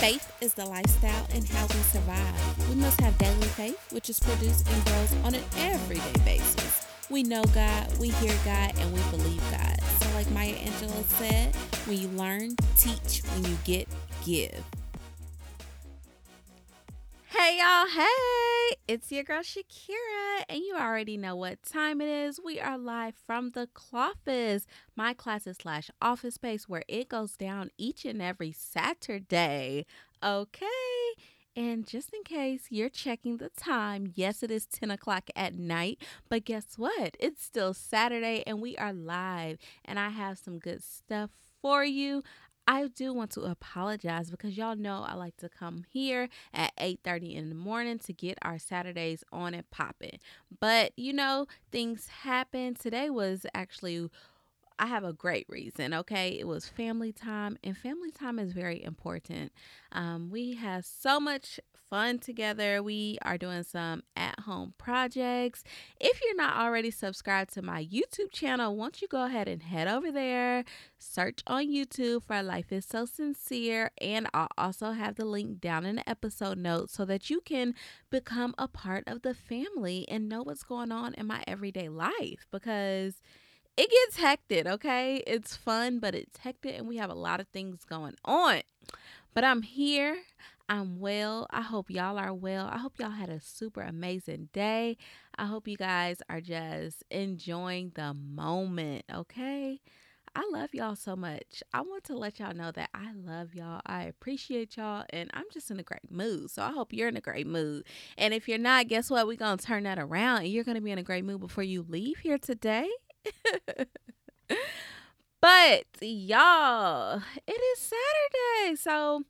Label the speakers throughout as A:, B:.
A: Faith is the lifestyle and how we survive. We must have daily faith, which is produced and grows on an everyday basis. We know God, we hear God, and we believe God. So, like Maya Angelou said, when you learn, teach, when you get, give. Hey y'all, hey, it's your girl Shakera, and you already know what time it is. We are live from the Cloffice, my classes slash office space where it goes down each and every Saturday. Okay. And just in case you're checking the time, yes, it is 10 o'clock at night, but guess what? It's still Saturday and we are live, and I have some good stuff for you. I do want to apologize because y'all know I like to come here at 8:30 in the morning to get our Saturdays on and popping. But you know, things happen. Today was actually I have a great reason, okay? It was family time, and family time is very important. Um, we have so much fun together. We are doing some at home projects. If you're not already subscribed to my YouTube channel, won't you go ahead and head over there, search on YouTube for Life is So Sincere, and I'll also have the link down in the episode notes so that you can become a part of the family and know what's going on in my everyday life because it gets hectic, okay? It's fun, but it's hectic and we have a lot of things going on. But I'm here. I'm well. I hope y'all are well. I hope y'all had a super amazing day. I hope you guys are just enjoying the moment, okay? I love y'all so much. I want to let y'all know that I love y'all. I appreciate y'all, and I'm just in a great mood. So I hope you're in a great mood. And if you're not, guess what? We're going to turn that around, and you're going to be in a great mood before you leave here today. but y'all, it is Saturday. So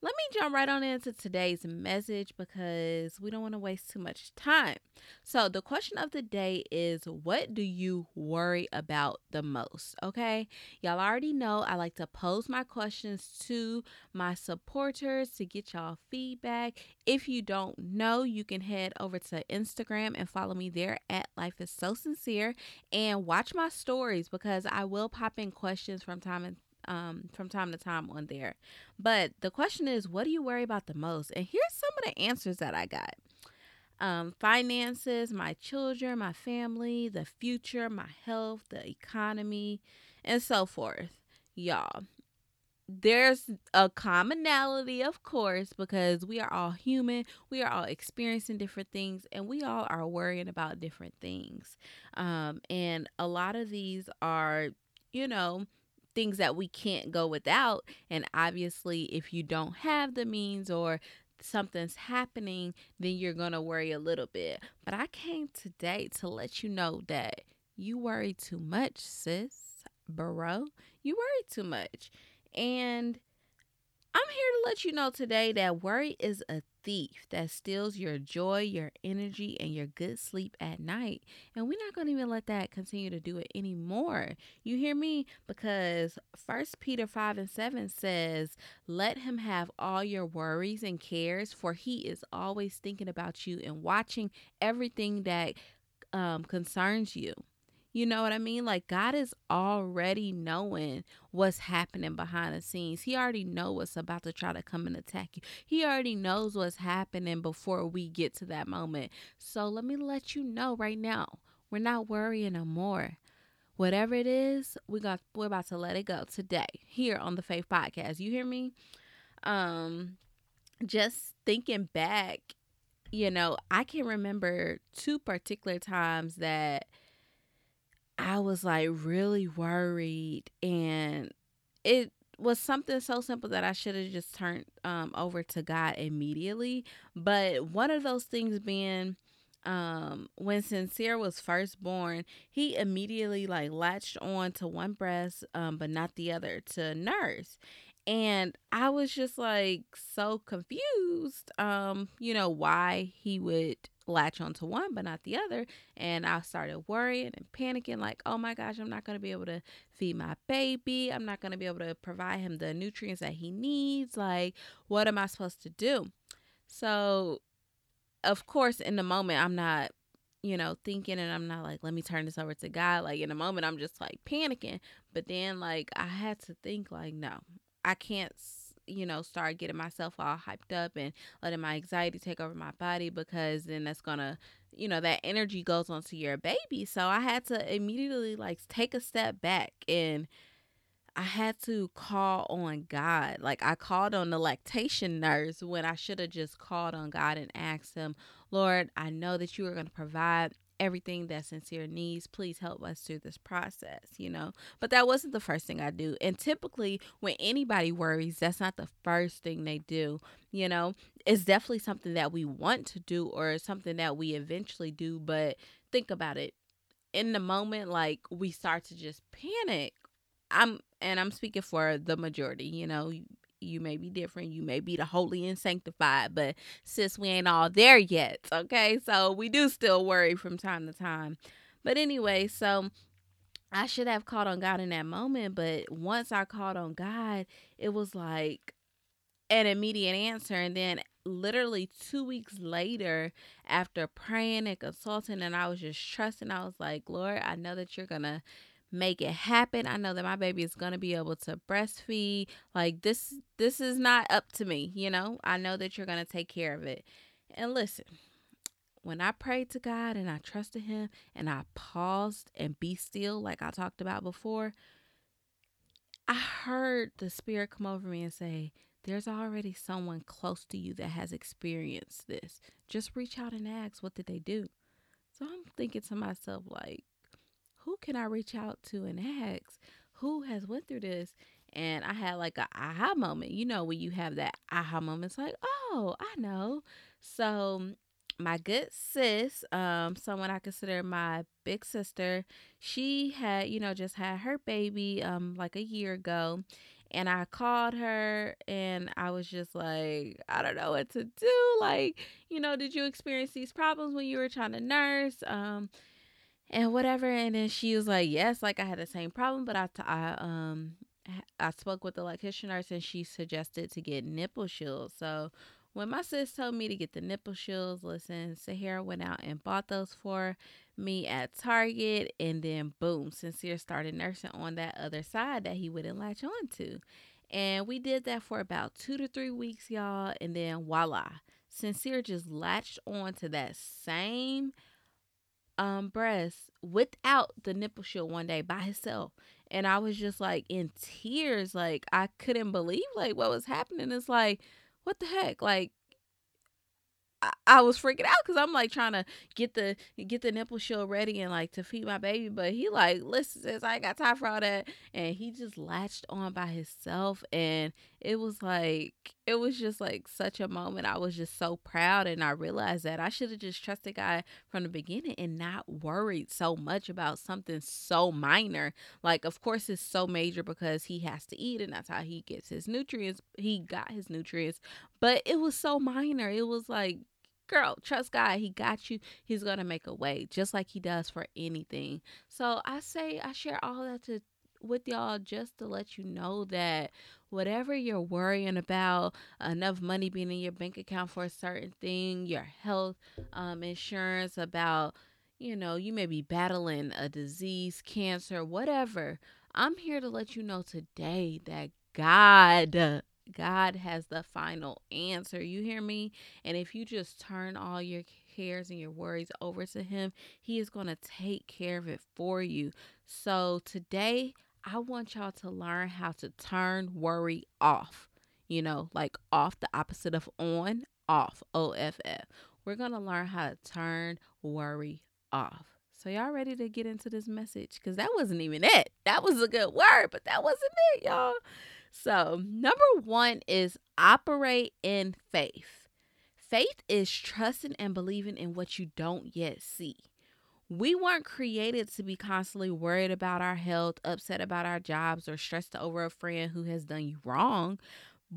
A: let me jump right on into today's message because we don't want to waste too much time. So, the question of the day is what do you worry about the most? Okay, y'all already know I like to pose my questions to my supporters to get y'all feedback. If you don't know, you can head over to Instagram and follow me there at Life is So Sincere and watch my stories because I will pop in questions from time um, from time to time on there. But the question is, what do you worry about the most? And here's some of the answers that I got um, finances, my children, my family, the future, my health, the economy, and so forth. Y'all, there's a commonality, of course, because we are all human. We are all experiencing different things, and we all are worrying about different things. Um, and a lot of these are, you know, things that we can't go without. And obviously, if you don't have the means or something's happening, then you're going to worry a little bit. But I came today to let you know that you worry too much, sis, bro. You worry too much. And I'm here to let you know today that worry is a thief that steals your joy, your energy, and your good sleep at night. And we're not going to even let that continue to do it anymore. You hear me? Because First Peter 5 and 7 says, Let him have all your worries and cares, for he is always thinking about you and watching everything that um, concerns you. You know what I mean? Like God is already knowing what's happening behind the scenes. He already know what's about to try to come and attack you. He already knows what's happening before we get to that moment. So let me let you know right now. We're not worrying no more. Whatever it is, we got we're about to let it go today here on the Faith Podcast. You hear me? Um just thinking back, you know, I can remember two particular times that I was like really worried and it was something so simple that I should have just turned um, over to God immediately. But one of those things being um, when Sincere was first born, he immediately like latched on to one breast, um, but not the other to nurse. And I was just like so confused, um, you know, why he would latch onto one but not the other. And I started worrying and panicking, like, oh my gosh, I'm not going to be able to feed my baby. I'm not going to be able to provide him the nutrients that he needs. Like, what am I supposed to do? So, of course, in the moment, I'm not you know, thinking and I'm not like, let me turn this over to God. Like in a moment, I'm just like panicking. But then, like, I had to think, like, no, I can't you know, start getting myself all hyped up and letting my anxiety take over my body because then that's to, you know, that energy goes onto your baby. So I had to immediately like take a step back and I had to call on God. Like I called on the lactation nurse when I should have just called on God and asked him, Lord, I know that you are going to provide everything that sincere needs please help us through this process you know? But that wasn't the first thing i do. And typically when anybody worries that's not the first thing they do you know? It's definitely something that we want to do or something that we eventually do but think about it. In the moment like we start to just panic. I'm and I'm speaking for the majority, you know, you may be different. You may be the holy and sanctified, but sis, we ain't all there yet. Okay. So we do still worry from time to time. But anyway, so I should have called on God in that moment. But once I called on God, it was like an immediate answer. And then literally two weeks later, after praying and consulting, and I was just trusting, I was like, Lord, I know that you're going to make it happen. I know that my baby is going to be able to breastfeed. Like this this is not up to me, you know? I know that you're going to take care of it. And listen, when I prayed to God and I trusted him and I paused and be still like I talked about before, I heard the spirit come over me and say, there's already someone close to you that has experienced this. Just reach out and ask, what did they do? So I'm thinking to myself, like, who can I reach out to and ask who has went through this? And I had like a aha moment. You know, when you have that aha moment, it's like, oh, I know. So my good sis, um, someone I consider my big sister, she had, you know, just had her baby um like a year ago. And I called her and I was just like, I don't know what to do. Like, you know, did you experience these problems when you were trying to nurse? Um, and whatever. And then she was like, yes, like I had the same problem, but I, I um I spoke with the lactation nurse and she suggested to get nipple shields. So when my sis told me to get the nipple shields, listen, Sahara went out and bought those for me at Target, and then boom, Sincere started nursing on that other side that he wouldn't latch on to. And we did that for about two to three weeks, y'all, and then voila, Sincere just latched on to that same um breast without the nipple shield one day by himself. And i was just like in tears. Like i couldn't believe like what was happening. It's like what the heck? Like I, I was freaking out because I'm like trying to get the get the nipple shield ready and like to feed my baby, but he like listen, says I ain't got time for all that, and he just latched on by himself, and it was like it was just like such a moment. I was just so proud, and I realized that I should have just trusted God from the beginning and not worried so much about something so minor. Like, of course, it's so major because he has to eat, and that's how he gets his nutrients. He got his nutrients, but it was so minor. It was like girl, trust God. He got you. He's going to make a way, just like He does for anything. So I say, I share all that to with y'all just to let you know that whatever you're worrying about, enough money being in your bank account for a certain thing, your health um, insurance, about, you know, you may be battling a disease, cancer, whatever. I'm here to let you know today that God God has the final answer. You hear me? And if you just turn all your cares and your worries over to Him, He is going to take care of it for you. So today, I want y'all to learn how to turn worry off. You know, like off the opposite of on, off, O F F. We're going to learn how to turn worry off. So y'all ready to get into this message? Because that wasn't even it. That was a good word, but that wasn't it, y'all. So, number one is operate in faith. Faith is trusting and believing in what you don't yet see. We weren't created to be constantly worried about our health, upset about our jobs, or stressed over a friend who has done you wrong.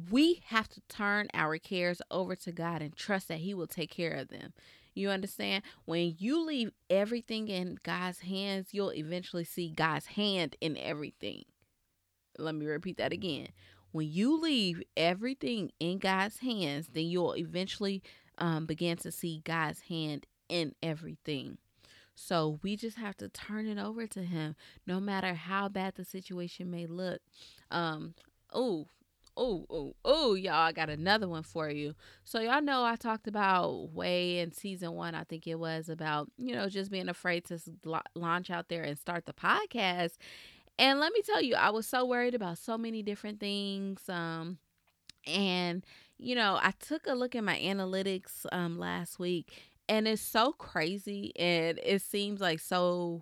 A: We have to turn our cares over to God and trust that He will take care of them. You understand? When you leave everything in God's hands, you'll eventually see God's hand in everything. Let me repeat that again. When you leave everything in God's hands, then you'll eventually um, begin to see God's hand in everything. So we just have to turn it over to Him, no matter how bad the situation may look. Um, oh, oh, oh, oh, y'all, I got another one for you. So, y'all know I talked about way in season one, I think it was about, you know, just being afraid to launch out there and start the podcast. And let me tell you, I was so worried about so many different things. Um, and, you know, I took a look at my analytics um, last week and it's so crazy and it seems like so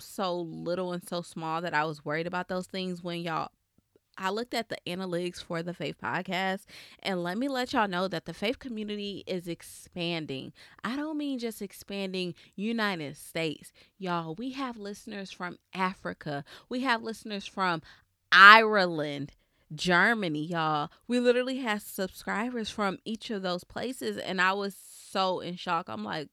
A: so little and so small that I was worried about those things when y'all I looked at the analytics for the Faith podcast, and let me let y'all know that the faith community is expanding. I don't mean just expanding United States. Y'all, we have listeners from Africa, we have listeners from Ireland. Germany, y'all. We literally have subscribers from each of those places, and I was so in shock. I'm like,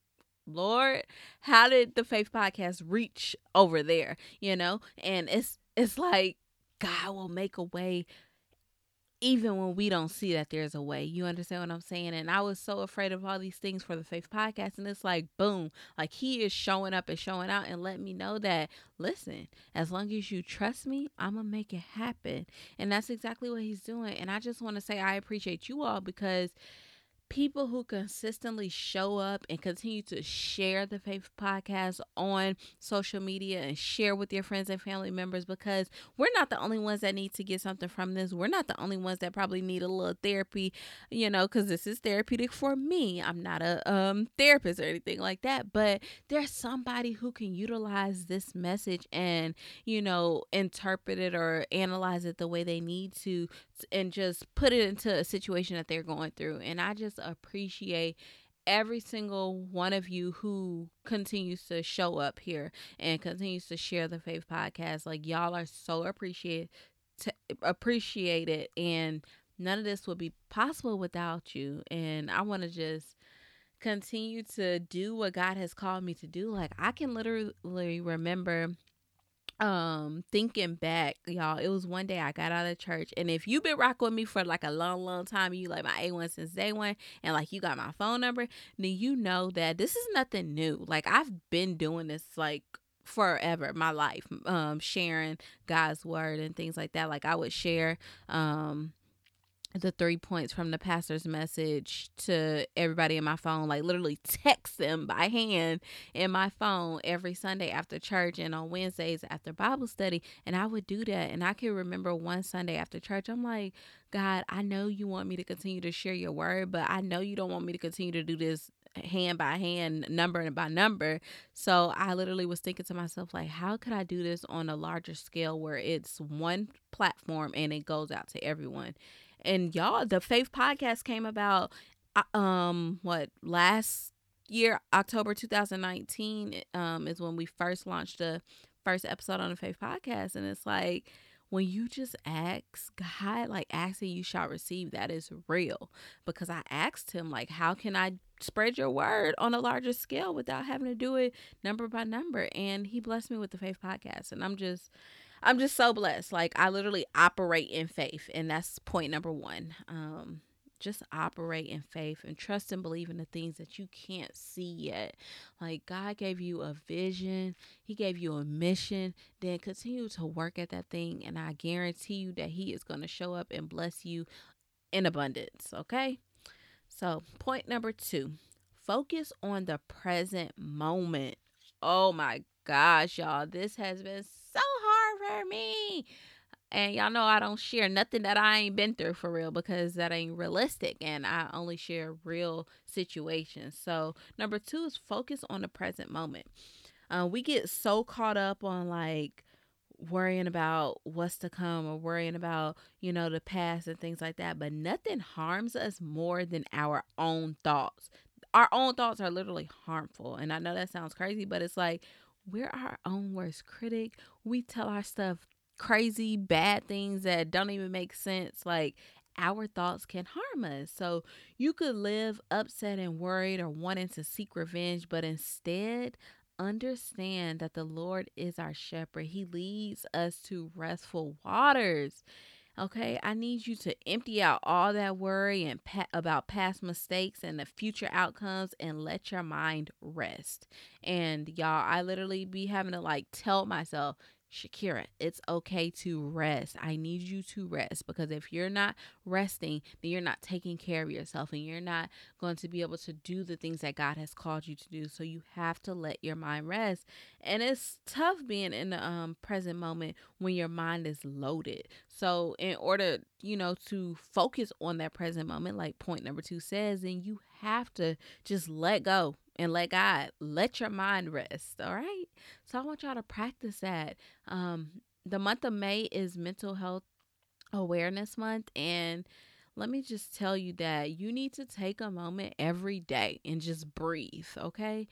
A: Lord, how did the Faith Podcast reach over there? You know, and it's it's like God will make a way even when we don't see that there's a way. You understand what I'm saying? And I was so afraid of all these things for the Faith Podcast. And it's like, boom, like he is showing up and showing out and let me know that, listen, as long as you trust me, I'm going to make it happen. And that's exactly what he's doing. And I just want to say I appreciate you all because people who consistently show up and continue to share the Faith Podcast on social media and share with your friends and family members because we're not the only ones that need to get something from this. We're not the only ones that probably need a little therapy, you know, because this is therapeutic for me. I'm not a um, therapist or anything like that, but there's somebody who can utilize this message and, you know, interpret it or analyze it the way they need to and just put it into a situation that they're going through. And I just appreciate every single one of you who continues to show up here and continues to share the faith podcast like y'all are so appreciated appreciated and none of this would be possible without you and i want to just continue to do what god has called me to do like i can literally remember um thinking back y'all it was one day i got out of church and if you've been rocking with me for like a long long time you like my a1 since day one and like you got my phone number then you know that this is nothing new. Like i've been doing this like forever my life um sharing god's word and things like that. Like i would share um the three points from the pastor's message to everybody in my phone, like literally text them by hand in my phone every Sunday after church and on Wednesdays after Bible study. And I would do that. And I can remember one Sunday after church, I'm like, God, I know you want me to continue to share your word, but I know you don't want me to continue to do this hand by hand, number by number. So I literally was thinking to myself, like, how could I do this on a larger scale where it's one platform and it goes out to everyone? And y'all the faith podcast came about uh, um what last year october 2019 um is when we first launched the first episode on the faith podcast and it's like when you just ask God, like asking you shall receive, that is real. Because I asked him, like, how can I spread your word on a larger scale without having to do it number by number? And he blessed me with the Faith Podcast. And I'm just I'm just so blessed. Like I literally operate in faith, and that's point number one. Um, just operate in faith and trust and believe in the things that you can't see yet. Like God gave you a vision, He gave you a mission. Then continue to work at that thing, and I guarantee you that He is going to show up and bless you in abundance. Okay. So, point number two focus on the present moment. Oh my gosh, y'all. This has been me. And y'all know I don't share nothing that I ain't been through for real because that ain't realistic. And I only share real situations. So, number two is focus on the present moment. Uh, we get so caught up on like worrying about what's to come or worrying about, you know, the past and things like that. But nothing harms us more than our own thoughts. Our own thoughts are literally harmful. And I know that sounds crazy, but it's like we're our own worst critic. We tell our stuff crazy, bad things that don't even make sense. Like our thoughts can harm us. So you could live upset and worried or wanting to seek revenge, but instead understand that the Lord is our shepherd. He leads us to restful waters. Okay, I need you to empty out all that worry and pa- about past mistakes and the future outcomes and let your mind rest. And y'all, I literally be having to like tell myself, Shakera, it's okay to rest. I need you to rest because if you're not resting, then you're not taking care of yourself and you're not going to be able to do the things that God has called you to do. So you have to let your mind rest. And it's tough being in the um, present moment when your mind is loaded. So in order, you know, to focus on that present moment, like point number two says, then you have to just let go and let God let your mind rest. All right. So I want y'all to practice that. Um, the month of May is Mental Health Awareness Month, and let me just tell you that you need to take a moment every day and just breathe. Okay.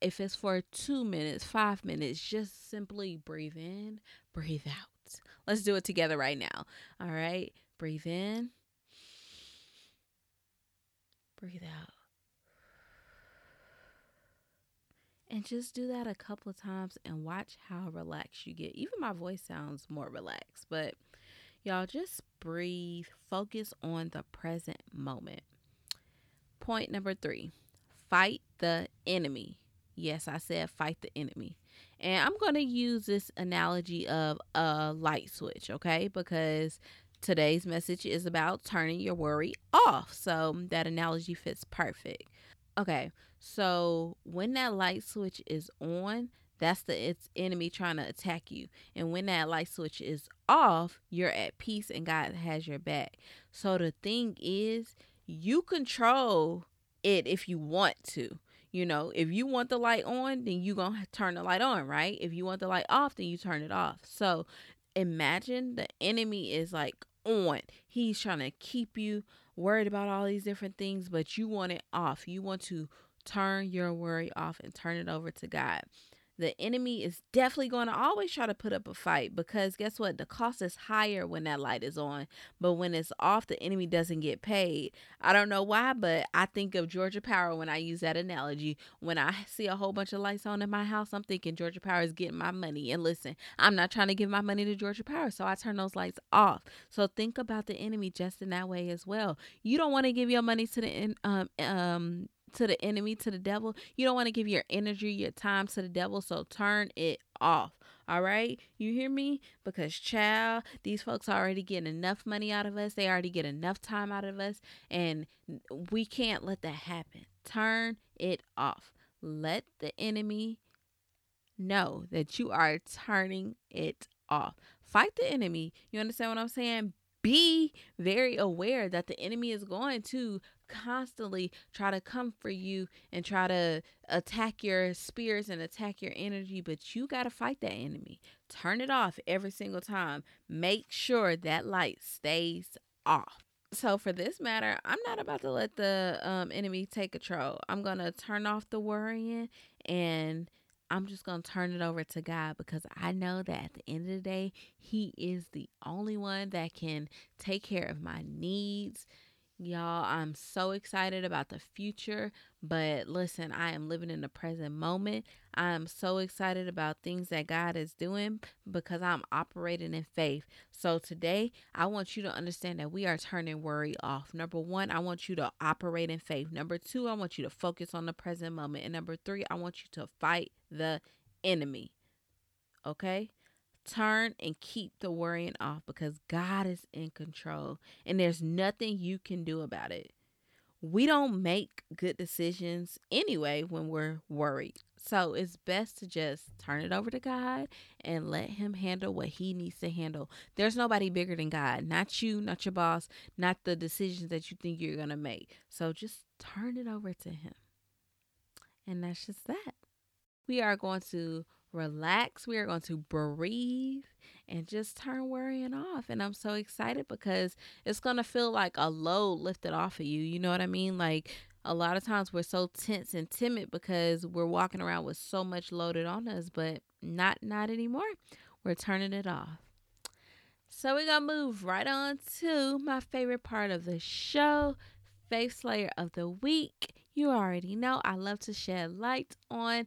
A: If it's for two minutes, five minutes, just simply breathe in, breathe out. Let's do it together right now. All right. Breathe in, breathe out. And just do that a couple of times and watch how relaxed you get. Even my voice sounds more relaxed, but y'all just breathe, focus on the present moment. Point number three fight the enemy. Yes, I said fight the enemy. And I'm going to use this analogy of a light switch, okay? Because today's message is about turning your worry off. So that analogy fits perfect. Okay, so when that light switch is on, that's the its enemy trying to attack you. And when that light switch is off, you're at peace and God has your back. So the thing is, you control it if you want to. You know, if you want the light on, then you going to turn the light on, right? If you want the light off, then you turn it off. So imagine the enemy is like on. He's trying to keep you worried about all these different things, but you want it off. You want to turn your worry off and turn it over to God. The enemy is definitely going to always try to put up a fight because guess what? The cost is higher when that light is on, but when it's off, the enemy doesn't get paid. I don't know why, but I think of Georgia Power when I use that analogy. When I see a whole bunch of lights on in my house, I'm thinking Georgia Power is getting my money. And listen, I'm not trying to give my money to Georgia Power, so I turn those lights off. So think about the enemy just in that way as well. You don't want to give your money to the um um to the enemy, to the devil. You don't want to give your energy, your time to the devil. So turn it off. All right. You hear me? Because, child, these folks already getting enough money out of us. They already get enough time out of us. And we can't let that happen. Turn it off. Let the enemy know that you are turning it off. Fight the enemy. You understand what I'm saying? Be very aware that the enemy is going to constantly try to come for you and try to attack your spirits and attack your energy, but you got to fight that enemy. Turn it off every single time. Make sure that light stays off. So for this matter, I'm not about to let the um, enemy take control. I'm gonna turn off the worrying and I'm just going to turn it over to God because I know that at the end of the day, He is the only one that can take care of my needs, Y'all, I'm so excited about the future, but listen, I am living in the present moment. I am so excited about things that God is doing because I'm operating in faith. So today, I want you to understand that we are turning worry off. Number one, I want you to operate in faith. Number two, I want you to focus on the present moment. And number three, I want you to fight the enemy. Okay? Turn and keep the worrying off because God is in control and there's nothing you can do about it. We don't make good decisions anyway when we're worried. So it's best to just turn it over to God and let Him handle what He needs to handle. There's nobody bigger than God, not you, not your boss, not the decisions that you think you're going to make. So just turn it over to Him. And that's just that. We are going to relax. We are going to breathe and just turn worrying off. And I'm so excited because it's going to feel like a load lifted off of you. You know what I mean? Like a lot of times we're so tense and timid because we're walking around with so much loaded on us, but not not anymore. We're turning it off. So we're going to move right on to my favorite part of the show, Faith Slayer of the Week. You already know I love to shed light on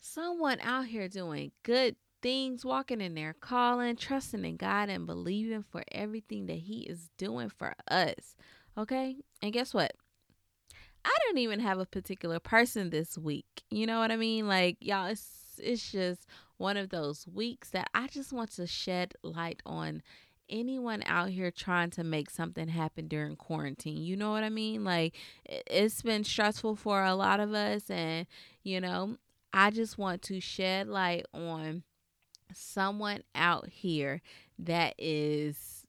A: someone out here doing good things, walking in their calling, trusting in God, and believing for everything that He is doing for us. Okay? And guess what? I don't even have a particular person this week. You know what I mean? Like, y'all, it's it's just one of those weeks that I just want to shed light on anyone out here trying to make something happen during quarantine. You know what I mean? Like it's been stressful for a lot of us and you know, I just want to shed light on someone out here that is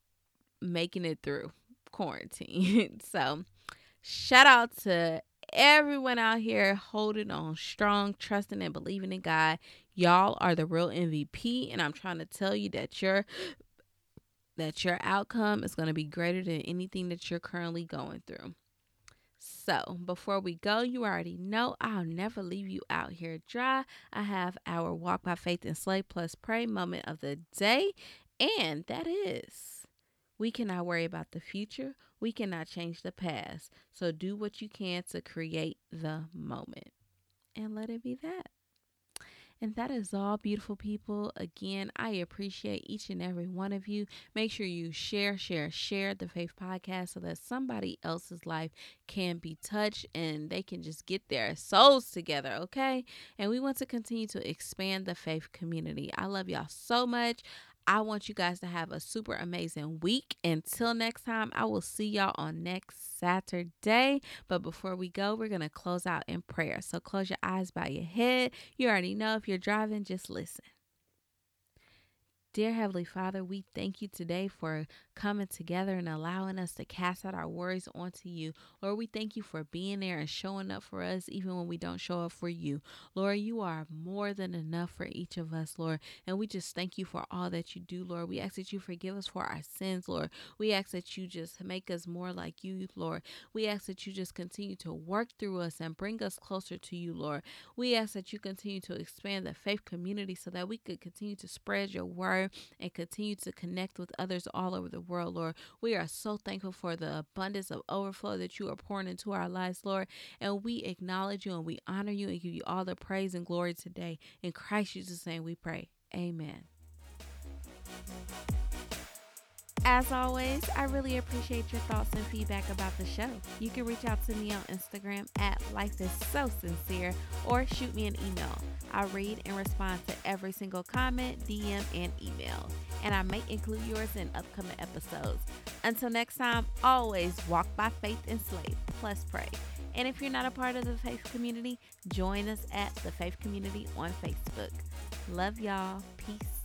A: making it through quarantine. so, shout out to everyone out here holding on strong, trusting and believing in God. Y'all are the real MVP and I'm trying to tell you that your that your outcome is going to be greater than anything that you're currently going through. So, before we go, you already know I'll never leave you out here dry. I have our Walk by Faith and Slay Plus Pray moment of the day, and that is we cannot worry about the future, we cannot change the past. So, do what you can to create the moment, and let it be that. And that is all, beautiful people. Again, I appreciate each and every one of you. Make sure you share, share, share the Faith Podcast so that somebody else's life can be touched and they can just get their souls together, okay? And we want to continue to expand the faith community. I love y'all so much. I want you guys to have a super amazing week. Until next time, I will see y'all on next Saturday. But before we go, we're going to close out in prayer. So close your eyes, by your head. You already know if you're driving, just listen. Dear Heavenly Father, we thank you today for coming together and allowing us to cast out our worries onto you. Lord, we thank you for being there and showing up for us even when we don't show up for you. Lord, you are more than enough for each of us, Lord. And we just thank you for all that you do, Lord. We ask that you forgive us for our sins, Lord. We ask that you just make us more like you, Lord. We ask that you just continue to work through us and bring us closer to you, Lord. We ask that you continue to expand the faith community so that we could continue to spread your word and continue to connect with others all over the world, Lord. We are so thankful for the abundance of overflow that you are pouring into our lives, Lord. And we acknowledge you and we honor you and give you all the praise and glory today. In Christ Jesus' name we pray. Amen. As always, I really appreciate your thoughts and feedback about the show. You can reach out to me on Instagram at Life is So Sincere or shoot me an email. I read and respond to every single comment, DM, and email. And I may include yours in upcoming episodes. Until next time, always walk by faith and slay, plus pray. And if you're not a part of the faith community, join us at the faith community on Facebook. Love y'all. Peace